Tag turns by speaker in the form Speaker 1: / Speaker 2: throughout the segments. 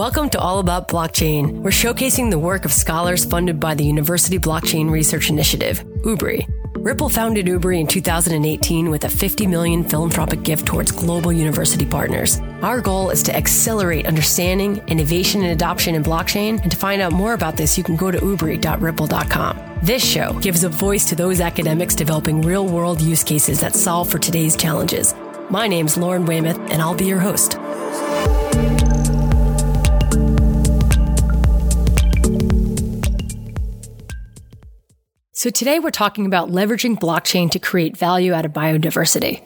Speaker 1: Welcome to All About Blockchain. We're showcasing the work of scholars funded by the University Blockchain Research Initiative, UBRI. Ripple founded UBRI in 2018 with a 50 million philanthropic gift towards global university partners. Our goal is to accelerate understanding, innovation, and adoption in blockchain. And to find out more about this, you can go to ubri.ripple.com. This show gives a voice to those academics developing real world use cases that solve for today's challenges. My name's Lauren Weymouth, and I'll be your host. So today we're talking about leveraging blockchain to create value out of biodiversity.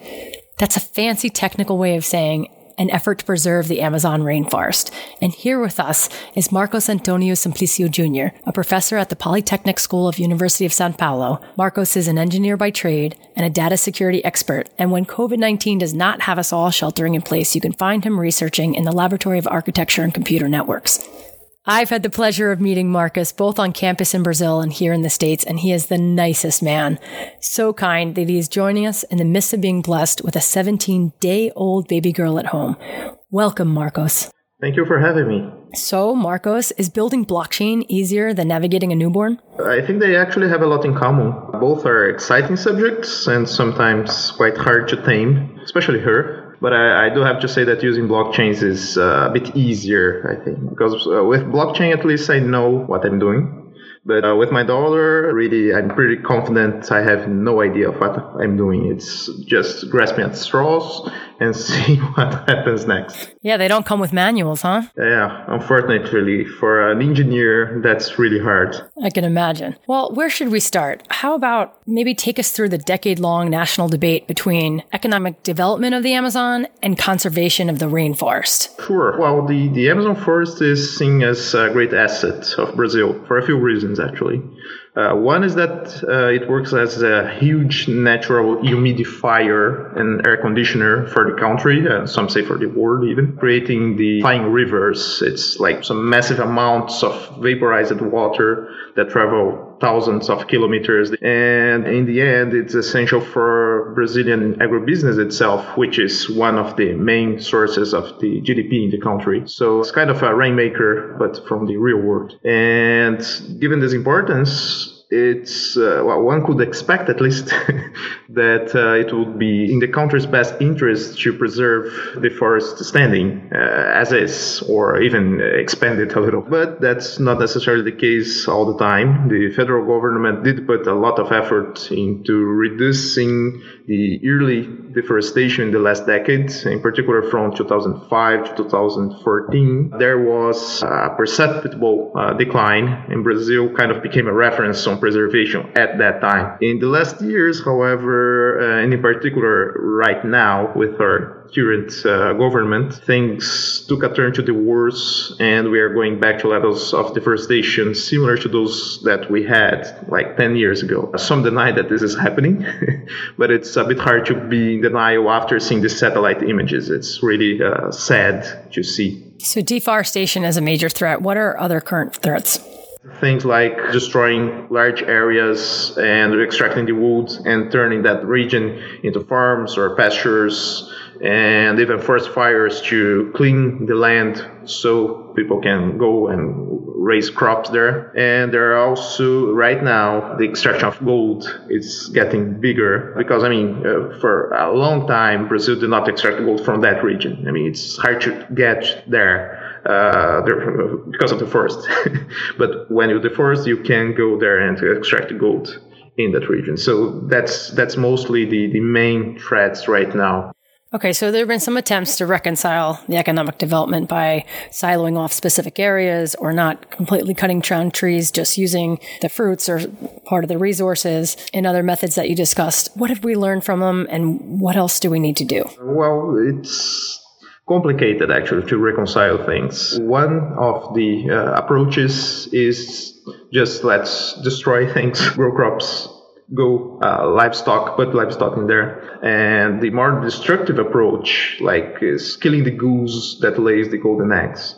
Speaker 1: That's a fancy technical way of saying an effort to preserve the Amazon rainforest. And here with us is Marcos Antonio Simplicio Jr., a professor at the Polytechnic School of University of Sao Paulo. Marcos is an engineer by trade and a data security expert. And when COVID-19 does not have us all sheltering in place, you can find him researching in the Laboratory of Architecture and Computer Networks. I've had the pleasure of meeting Marcus both on campus in Brazil and here in the States, and he is the nicest man. So kind that he is joining us in the midst of being blessed with a 17 day old baby girl at home. Welcome, Marcos.
Speaker 2: Thank you for having me.
Speaker 1: So, Marcos, is building blockchain easier than navigating a newborn?
Speaker 2: I think they actually have a lot in common. Both are exciting subjects and sometimes quite hard to tame, especially her. But I, I, do have to say that using blockchains is uh, a bit easier, I think, because uh, with blockchain, at least I know what I'm doing. But uh, with my daughter, really, I'm pretty confident I have no idea of what I'm doing. It's just grasping at straws and see what happens next.
Speaker 1: Yeah, they don't come with manuals, huh?
Speaker 2: Yeah, unfortunately, for an engineer, that's really hard.
Speaker 1: I can imagine. Well, where should we start? How about maybe take us through the decade long national debate between economic development of the Amazon and conservation of the rainforest?
Speaker 2: Sure. Well, the, the Amazon forest is seen as a great asset of Brazil for a few reasons, actually. Uh, one is that uh, it works as a huge natural humidifier and air conditioner for the country, uh, some say for the world even, creating the flying rivers. It's like some massive amounts of vaporized water that travel thousands of kilometers. And in the end, it's essential for Brazilian agribusiness itself, which is one of the main sources of the GDP in the country. So it's kind of a rainmaker, but from the real world. And given this importance, it's uh, well, one could expect at least that uh, it would be in the country's best interest to preserve the forest standing uh, as is, or even expand it a little. But that's not necessarily the case all the time. The federal government did put a lot of effort into reducing the yearly deforestation in the last decade, in particular from 2005 to 2014. There was a perceptible uh, decline, and Brazil kind of became a reference on preservation at that time. In the last years, however, uh, and in particular right now with our current uh, government, things took a turn to the worse, and we are going back to levels of deforestation similar to those that we had like 10 years ago. Some deny that this is happening, but it's a bit hard to be in denial after seeing the satellite images. It's really uh, sad to see.
Speaker 1: So, deforestation is a major threat. What are other current threats?
Speaker 2: Things like destroying large areas and extracting the wood and turning that region into farms or pastures and even forest fires to clean the land so people can go and raise crops there. And there are also right now the extraction of gold is getting bigger because I mean uh, for a long time Brazil did not extract gold from that region. I mean it's hard to get there. Uh, because of the forest, but when you deforest, you can go there and extract gold in that region. So that's that's mostly the, the main threats right now.
Speaker 1: Okay, so there have been some attempts to reconcile the economic development by siloing off specific areas or not completely cutting down trees, just using the fruits or part of the resources and other methods that you discussed. What have we learned from them and what else do we need to do?
Speaker 2: Well, it's complicated actually to reconcile things. One of the uh, approaches is just let's destroy things, grow crops go uh, livestock, put livestock in there. And the more destructive approach, like is killing the goose that lays the golden eggs.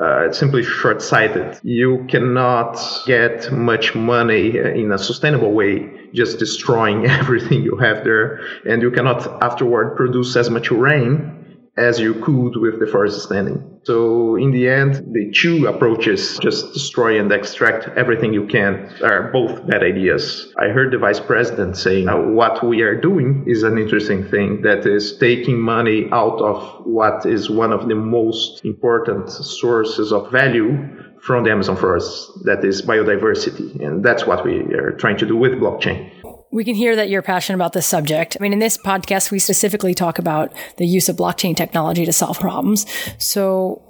Speaker 2: Uh, it's simply short-sighted. You cannot get much money in a sustainable way just destroying everything you have there, and you cannot afterward produce as much rain as you could with the forest standing. So in the end, the two approaches, just destroy and extract everything you can, are both bad ideas. I heard the vice president saying what we are doing is an interesting thing that is taking money out of what is one of the most important sources of value from the Amazon forest, that is biodiversity. And that's what we are trying to do with blockchain.
Speaker 1: We can hear that you're passionate about this subject. I mean, in this podcast, we specifically talk about the use of blockchain technology to solve problems. So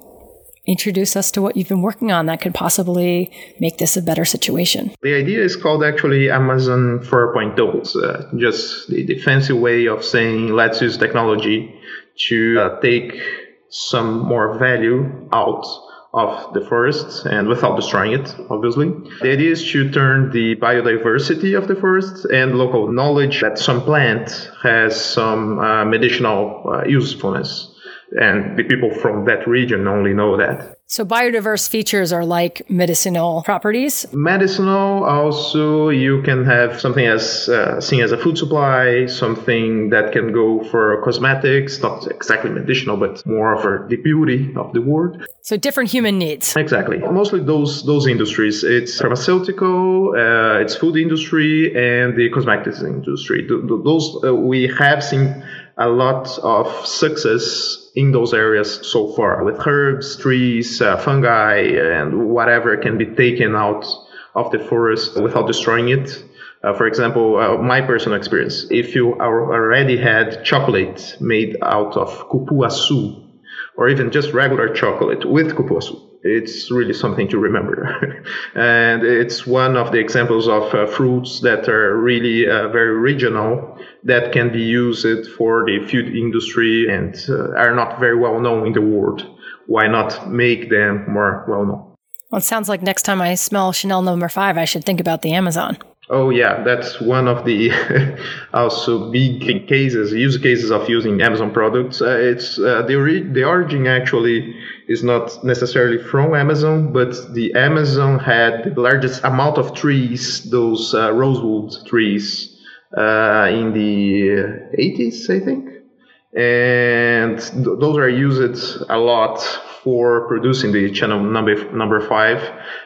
Speaker 1: introduce us to what you've been working on that could possibly make this a better situation.
Speaker 2: The idea is called actually Amazon 4.0. It's uh, just the, the, fancy way of saying let's use technology to uh, take some more value out of the forest and without destroying it, obviously. The idea is to turn the biodiversity of the forest and local knowledge that some plant has some uh, medicinal uh, usefulness. And the people from that region only know that.
Speaker 1: So biodiverse features are like medicinal properties.
Speaker 2: Medicinal. Also, you can have something as uh, seen as a food supply, something that can go for cosmetics, not exactly medicinal, but more for the beauty of the word.
Speaker 1: So different human needs.
Speaker 2: Exactly. Mostly those those industries. It's pharmaceutical, uh, it's food industry, and the cosmetics industry. Those uh, we have seen a lot of success in those areas so far with herbs, trees, uh, fungi, and whatever can be taken out of the forest without destroying it. Uh, for example, uh, my personal experience, if you already had chocolate made out of cupuaçu, or even just regular chocolate with cupuaçu, it's really something to remember. and it's one of the examples of uh, fruits that are really uh, very regional that can be used for the food industry and uh, are not very well known in the world. Why not make them more well known?
Speaker 1: Well, it sounds like next time I smell Chanel number five, I should think about the Amazon.
Speaker 2: Oh yeah, that's one of the also big cases, use cases of using Amazon products. Uh, it's uh, the the origin actually is not necessarily from Amazon, but the Amazon had the largest amount of trees, those uh, rosewood trees, uh, in the 80s, I think. And th- those are used a lot for producing the Chanel number number five.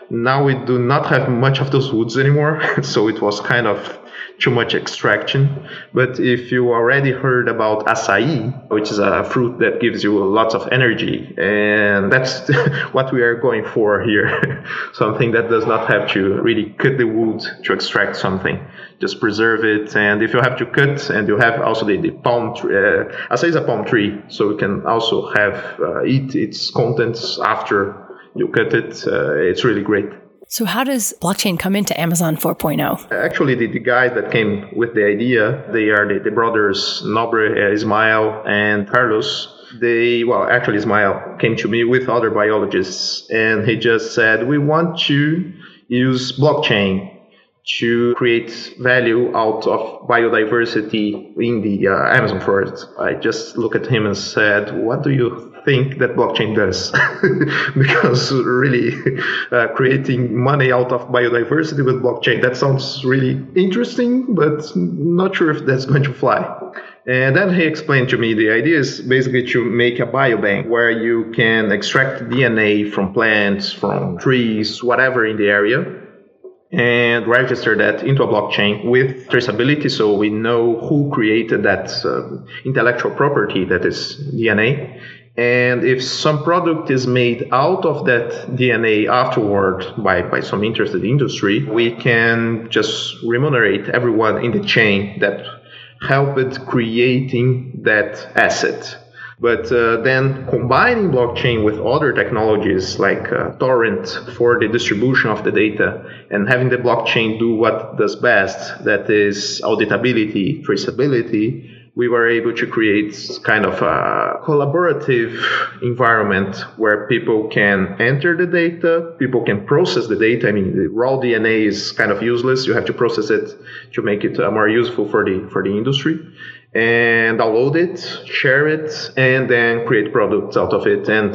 Speaker 2: Now we do not have much of those woods anymore, so it was kind of too much extraction. But if you already heard about acai, which is a fruit that gives you lots of energy, and that's what we are going for here. something that does not have to really cut the wood to extract something. Just preserve it, and if you have to cut, and you have also the, the palm tree, uh, acai is a palm tree, so you can also have uh, eat its contents after you cut it. Uh, it's really great.
Speaker 1: So, how does blockchain come into Amazon 4.0?
Speaker 2: Actually, the, the guys that came with the idea, they are the, the brothers Nobre, uh, Ismael, and Carlos. They, well, actually, Ismael came to me with other biologists, and he just said, We want to use blockchain to create value out of biodiversity in the uh, Amazon forest. I just looked at him and said, What do you think that blockchain does. Because really uh, creating money out of biodiversity with blockchain that sounds really interesting but not sure if that's going to fly. And then he explained to me the idea is basically to make a biobank where you can extract DNA from plants, from trees, whatever in the area, and register that into a blockchain with traceability. So we know who created that uh, intellectual property that is DNA and if some product is made out of that DNA afterward by, by some interested industry, we can just remunerate everyone in the chain that helped creating that asset. But uh, then combining blockchain with other technologies like uh, Torrent for the distribution of the data and having the blockchain do what does best, that is auditability, traceability, we were able to create kind of a collaborative environment where people can enter the data, people can process the data. I mean, the raw DNA is kind of useless. You have to process it to make it uh, more useful for the for the industry, and download it, share it, and then create products out of it and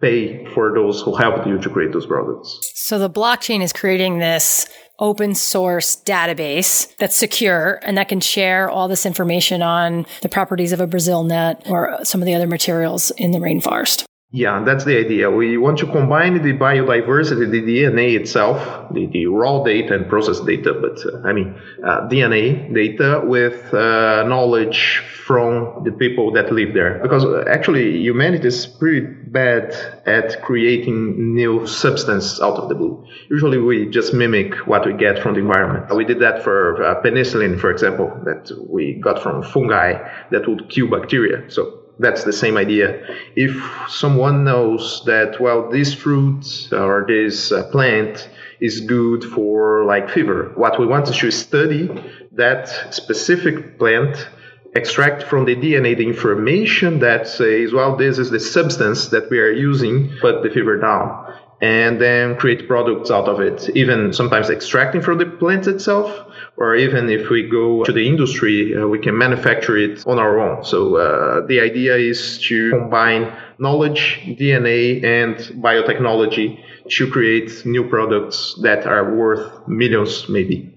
Speaker 2: pay for those who helped you to create those products.
Speaker 1: So the blockchain is creating this open source database that's secure and that can share all this information on the properties of a Brazil nut or some of the other materials in the rainforest.
Speaker 2: Yeah, that's the idea. We want to combine the biodiversity, the DNA itself, the, the raw data and process data, but uh, I mean, uh, DNA data with uh, knowledge from the people that live there. Because uh, actually, humanity is pretty bad at creating new substance out of the blue. Usually, we just mimic what we get from the environment. We did that for uh, penicillin, for example, that we got from fungi that would kill bacteria. So that's the same idea. If someone knows that, well, this fruit or this uh, plant is good for like fever, what we want to do is study that specific plant, extract from the DNA the information that says, well, this is the substance that we are using, put the fever down and then create products out of it, even sometimes extracting from the plant itself, or even if we go to the industry, uh, we can manufacture it on our own. So uh, the idea is to combine knowledge, DNA, and biotechnology to create new products that are worth millions, maybe.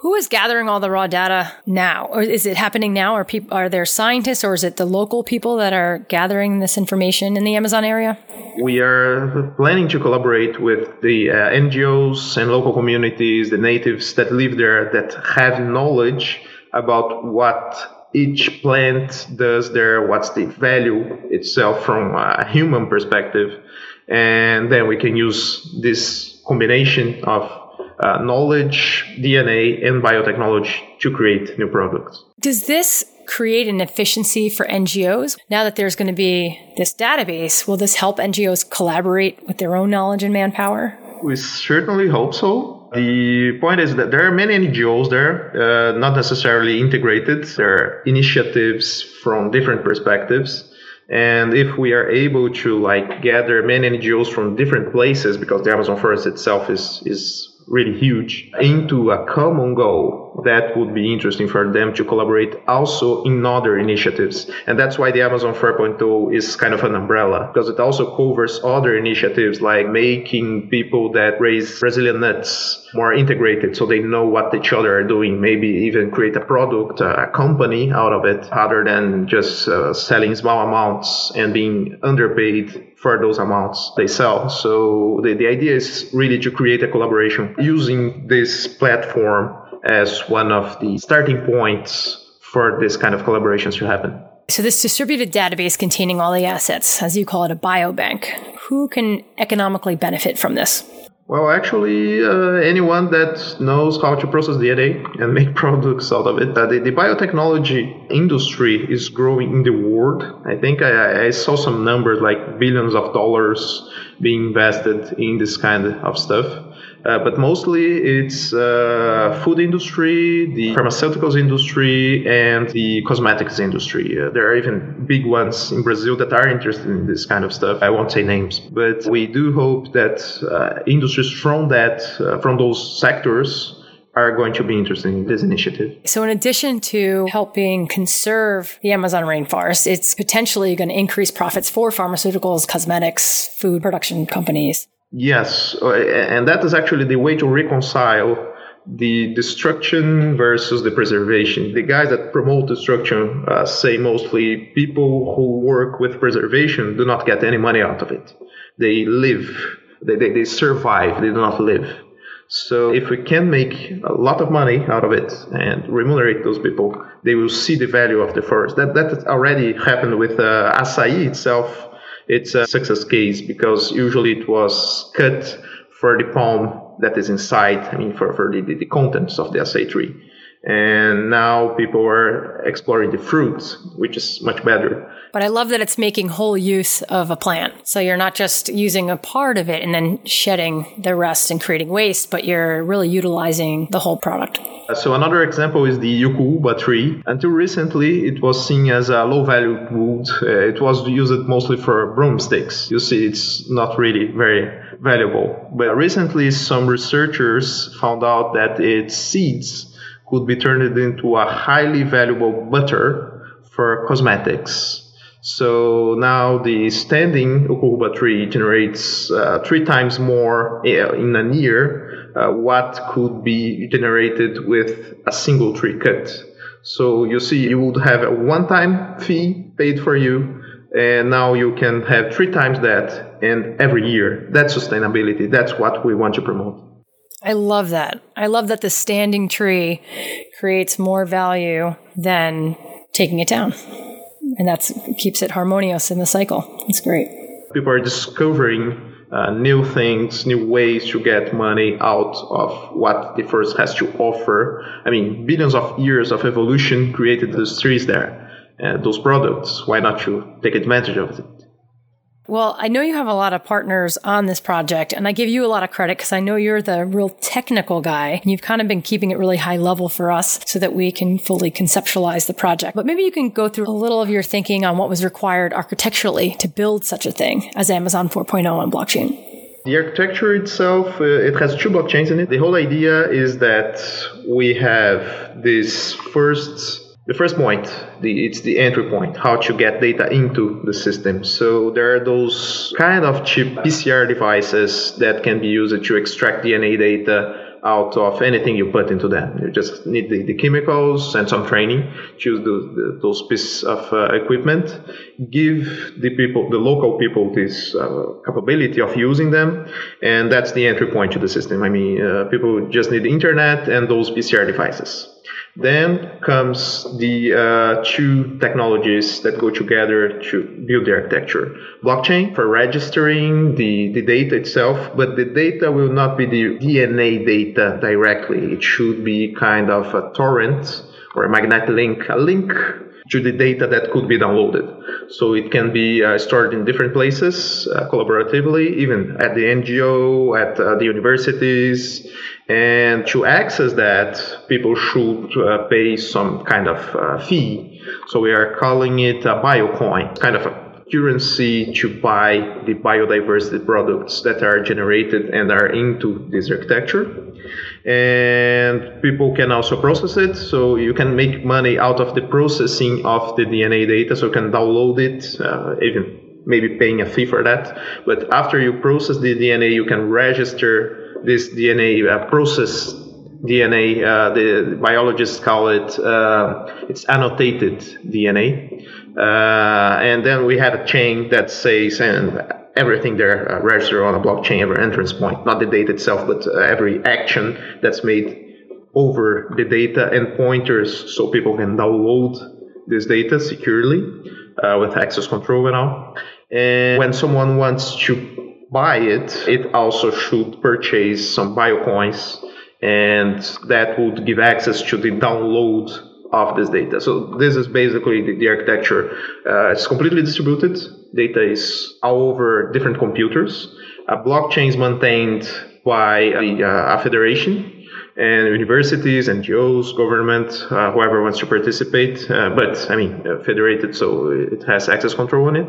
Speaker 1: Who is gathering all the raw data now? Or is it happening now? Are people, are there scientists or is it the local people that are gathering this information in the Amazon area?
Speaker 2: We are planning to collaborate with the uh, NGOs and local communities, the natives that live there that have knowledge about what each plant does there, what's the value itself from a human perspective. And then we can use this combination of uh, knowledge, DNA, and biotechnology to create new products.
Speaker 1: Does this create an efficiency for NGOs? Now that there's going to be this database, will this help NGOs collaborate with their own knowledge and manpower?
Speaker 2: We certainly hope so. The point is that there are many NGOs there, uh, not necessarily integrated. There are initiatives from different perspectives. And if we are able to like gather many NGOs from different places, because the Amazon forest itself is, is really huge into a common goal that would be interesting for them to collaborate also in other initiatives and that's why the amazon 4.0 is kind of an umbrella because it also covers other initiatives like making people that raise brazilian nuts more integrated so they know what each other are doing maybe even create a product a company out of it other than just uh, selling small amounts and being underpaid for those amounts they sell. So the, the idea is really to create a collaboration using this platform as one of the starting points for this kind of collaborations to happen.
Speaker 1: So this distributed database containing all the assets, as you call it, a biobank, who can economically benefit from this?
Speaker 2: Well, actually, uh, anyone that knows how to process DNA and make products out of it. Uh, the, the, biotechnology industry is growing in the world. I think I, I, saw some numbers like billions of dollars being invested in this kind of stuff. Uh, but mostly it's uh, food industry, the pharmaceuticals industry, and the cosmetics industry. Uh, there are even big ones in Brazil that are interested in this kind of stuff. I won't say names, but we do hope that industries from that, from those sectors, are going to be interested in this initiative.
Speaker 1: So, in addition to helping conserve the Amazon rainforest, it's potentially going to increase profits for pharmaceuticals, cosmetics, food production companies.
Speaker 2: Yes, uh, and that is actually the way to reconcile the destruction versus the preservation. The guys that promote destruction uh, say mostly people who work with preservation do not get any money out of it. They live, they, they, they survive, they do not live. So if we can make a lot of money out of it and remunerate those people, they will see the value of the forest. That that already happened with uh, acai itself it's a success case because usually it was cut for the palm that is inside, I mean, for, for the, the contents of the acai tree. And now people are exploring the fruits, which is much better.
Speaker 1: But I love that it's making whole use of a plant. So you're not just using a part of it and then shedding the rest and creating waste, but you're really utilizing the whole product.
Speaker 2: So another example is the Ucuuba tree. Until recently, it was seen as a low-value wood. Uh, it was used mostly for broomsticks. You see, it's not really very valuable. But recently, some researchers found out that its seeds could be turned into a highly valuable butter for cosmetics. So now the standing Ucuuba tree generates uh, three times more uh, in a year uh, what could be generated with a single tree cut. So you see, you would have a one-time fee paid for you, and now you can have three times that, and every year. That's sustainability. That's what we want to promote.
Speaker 1: I love that. I love that the standing tree creates more value than taking it down. And that keeps it harmonious in the cycle. It's great.
Speaker 2: People are discovering uh, new things, new ways to get money out of what the forest has to offer. I mean, billions of years of evolution created those trees there, uh, those products. Why not you take advantage of it?
Speaker 1: Well, I know you have a lot of partners on this project, and I give you a lot of credit because I know you're the real technical guy, and you've kind of been keeping it really high level for us so that we can fully conceptualize the project. But maybe you can go through a little of your thinking on what was required architecturally to build such a thing as Amazon 4.0 on blockchain.
Speaker 2: The architecture itself, uh, it has two blockchains in it. The whole idea is that we have this first the first point, the, it's the entry point, how to get data into the system. So there are those kind of cheap PCR devices that can be used to extract DNA data out of anything you put into them. You just need the, the chemicals and some training. Choose the, those pieces of uh, equipment. Give the people, the local people, this uh, capability of using them, and that's the entry point to the system. I mean, uh, people just need the internet and those PCR devices. Then comes the uh, two technologies that go together to build the architecture. Blockchain for registering the, the data itself, but the data will not be the DNA data directly. It should be kind of a torrent or a magnetic link, a link to the data that could be downloaded. So it can be uh, stored in different places uh, collaboratively, even at the NGO, at uh, the universities, and to access that, people should uh, pay some kind of uh, fee. So we are calling it a biocoin, kind of a currency to buy the biodiversity products that are generated and are into this architecture. And people can also process it. So you can make money out of the processing of the DNA data. So you can download it, uh, even maybe paying a fee for that. But after you process the DNA, you can register this DNA uh, process DNA. Uh, the biologists call it uh, it's annotated DNA, uh, and then we have a chain that says and everything there uh, registered on a blockchain, every entrance point, not the data itself, but uh, every action that's made over the data and pointers, so people can download this data securely with access control and all. And when someone wants to buy it, it also should purchase some bio biocoins, and that would give access to the download of this data. So this is basically the, the architecture. Uh, it's completely distributed. Data is all over different computers. A blockchain is maintained by a, uh, a federation and universities, NGOs, government, uh, whoever wants to participate. Uh, but I mean, uh, federated, so it has access control on it.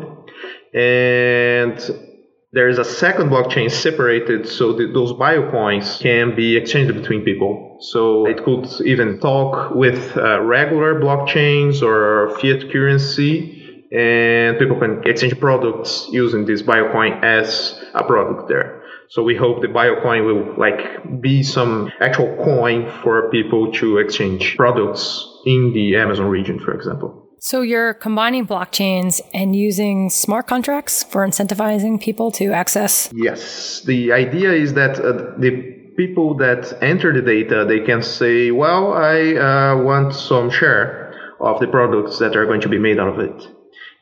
Speaker 2: And there is a second blockchain separated so that those biocoins can be exchanged between people. So it could even talk with uh, regular blockchains or fiat currency, and people can exchange products using this biocoin as a product there. So we hope the biocoin will like be some actual coin for people to exchange products in the Amazon region, for example.
Speaker 1: So you're combining blockchains and using smart contracts for incentivizing people to access?
Speaker 2: Yes. The idea is that uh, the people that enter the data, they can say, well, I uh, want some share of the products that are going to be made out of it.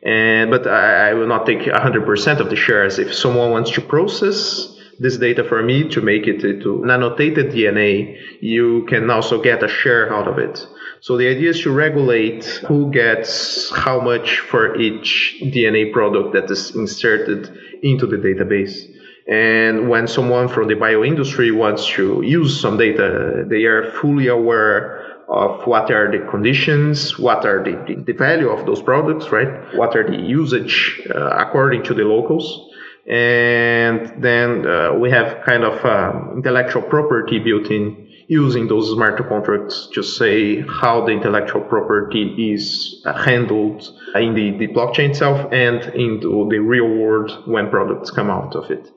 Speaker 2: And, but I, I will not take 100% of the shares. If someone wants to process this data for me to make it an annotated DNA, you can also get a share out of it. So the idea is to regulate who gets how much for each DNA product that is inserted into the database. And when someone from the bioindustry wants to use some data, they are fully aware of what are the conditions, what are the, the value of those products, right? What are the usage uh, according to the locals. And then uh, we have kind of uh, intellectual property built in using those smart contracts to say how the intellectual property is handled in the, the blockchain itself and into the real world when products come out of it.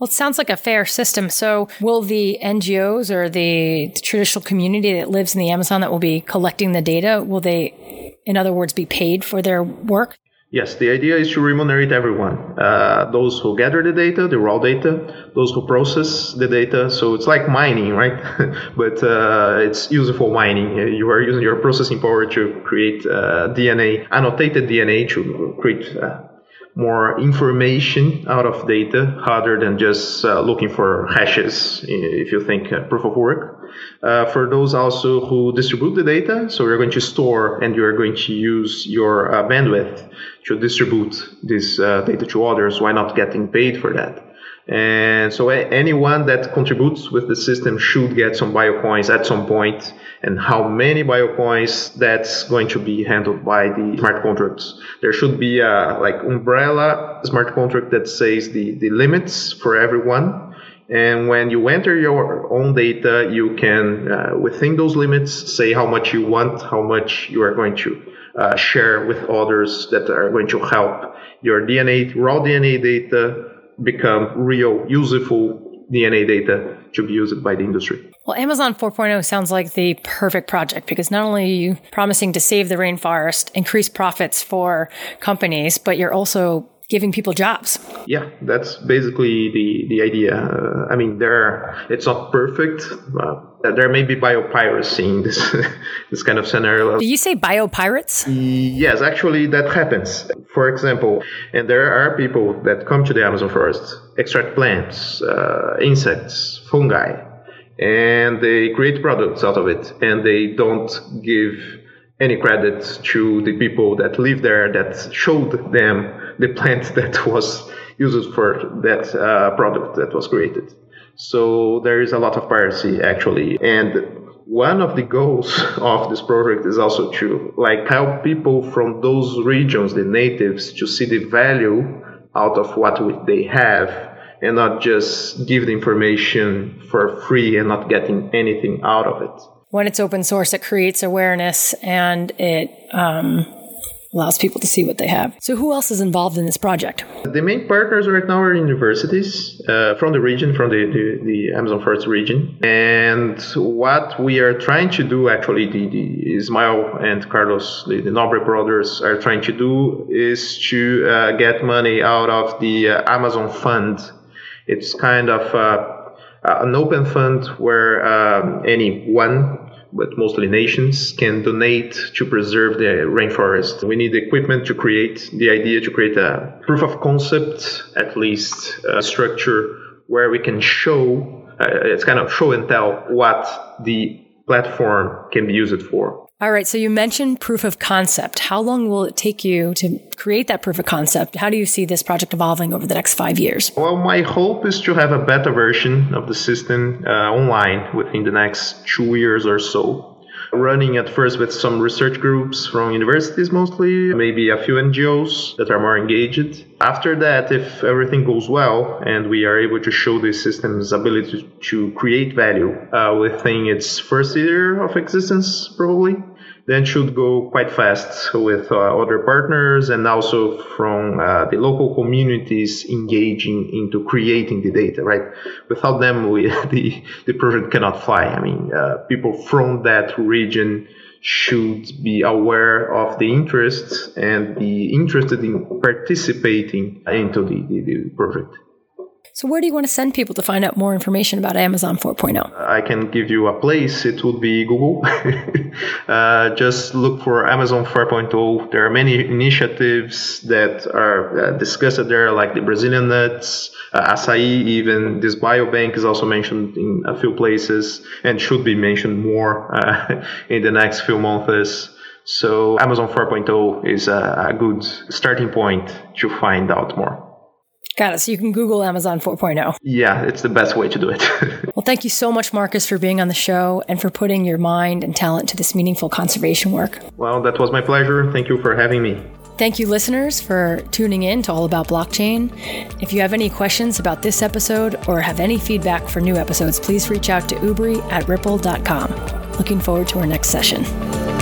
Speaker 1: Well, it sounds like a fair system. So, will the NGOs or the, traditional community that lives in the Amazon that will be collecting the data, will they, in other words, be paid for their work?
Speaker 2: Yes, the idea is to remunerate everyone. Uh, those who gather the data, the raw data, those who process the data. So it's like mining, right? but uh, it's useful mining. You are using your processing power to create uh, DNA, annotated DNA to create uh, more information out of data rather than just uh, looking for hashes if you think uh, proof of work. Uh, for those also who distribute the data, so you're going to store and you're going to use your uh, bandwidth to distribute this uh, data to others Why not getting paid for that. And so anyone that contributes with the system should get some biocoins at some point and how many biocoins that's going to be handled by the smart contracts. There should be a like umbrella smart contract that says the, the limits for everyone. And when you enter your own data, you can, uh, within those limits, say how much you want, how much you are going to uh, share with others that are going to help your DNA, raw DNA data become real, useful DNA data to be used by the industry.
Speaker 1: Well, Amazon 4.0 sounds like the perfect project because not only are you promising to save the rainforest, increase profits for companies, but you're also giving people jobs.
Speaker 2: Yeah, that's basically the the idea. Uh, I mean, there it's not perfect. There may be biopiracy in this this kind of scenario.
Speaker 1: Do you say biopirates?
Speaker 2: Yes, actually, that happens. For example, and there are people that come to the Amazon forest, extract plants, uh, insects, fungi, and they create products out of it, and they don't give any credit to the people that live there that showed them the plant that was used for that uh, product that was created. So there is a lot of piracy actually, and one of the goals of this project is also to like help people from those regions, the natives, to see the value out of what they have and not just give the information for free and not getting anything out of it.
Speaker 1: When it's open source, it creates awareness and it um, allows people to see what they have. So, who else is involved in this project?
Speaker 2: The main partners right now are universities uh, from the region, from the, the, the, Amazon Forest region. And what we are trying to do, actually, the, the Ismael and Carlos, the, the Nobre brothers, are trying to do is to uh, get money out of the uh, Amazon Fund. It's kind of uh, an open fund where um, any one but mostly nations, can donate to preserve the rainforest. We need equipment to create the idea to create a proof of concept, at least a structure where we can show, uh, it's kind of show and tell what the platform can be used for.
Speaker 1: All right. So you mentioned proof of concept. How long will it take you to create that proof of concept? How do you see this project evolving over the next five years?
Speaker 2: Well, my hope is to have a beta version of the system uh, online within the next two years or so running at first with some research groups from universities mostly, maybe a few NGOs that are more engaged. After that, if everything goes well and we are able to show the system's ability to create value uh, within its first year of existence, probably, then should go quite fast with uh, other partners and also from uh, the local communities engaging into creating the data right? Without them we, the the project cannot fly. I mean uh, people from that region should be aware of the interests and be interested in participating into the, the, the project
Speaker 1: so, where do you want to send people to find out more information about Amazon 4.0?
Speaker 2: I can give you a place. It would be Google. uh, just look for Amazon 4.0. There are many initiatives that are uh, discussed there, like the Brazilian nuts, uh, acai, even this biobank is also mentioned in a few places and should be mentioned more uh, in the next few months. So, Amazon 4.0 is a, a good starting point to find out more.
Speaker 1: Got it. So you can Google Amazon 4.0.
Speaker 2: Yeah, it's the best way to do it.
Speaker 1: well, thank you so much, Marcus, for being on the show and for putting your mind and talent to this meaningful conservation work.
Speaker 2: Well, that was my pleasure. Thank you for having me.
Speaker 1: Thank you, listeners, for tuning in to All About Blockchain. If you have any questions about this episode or have any feedback for new episodes, please reach out to ubri at ripple.com. Looking forward to our next session.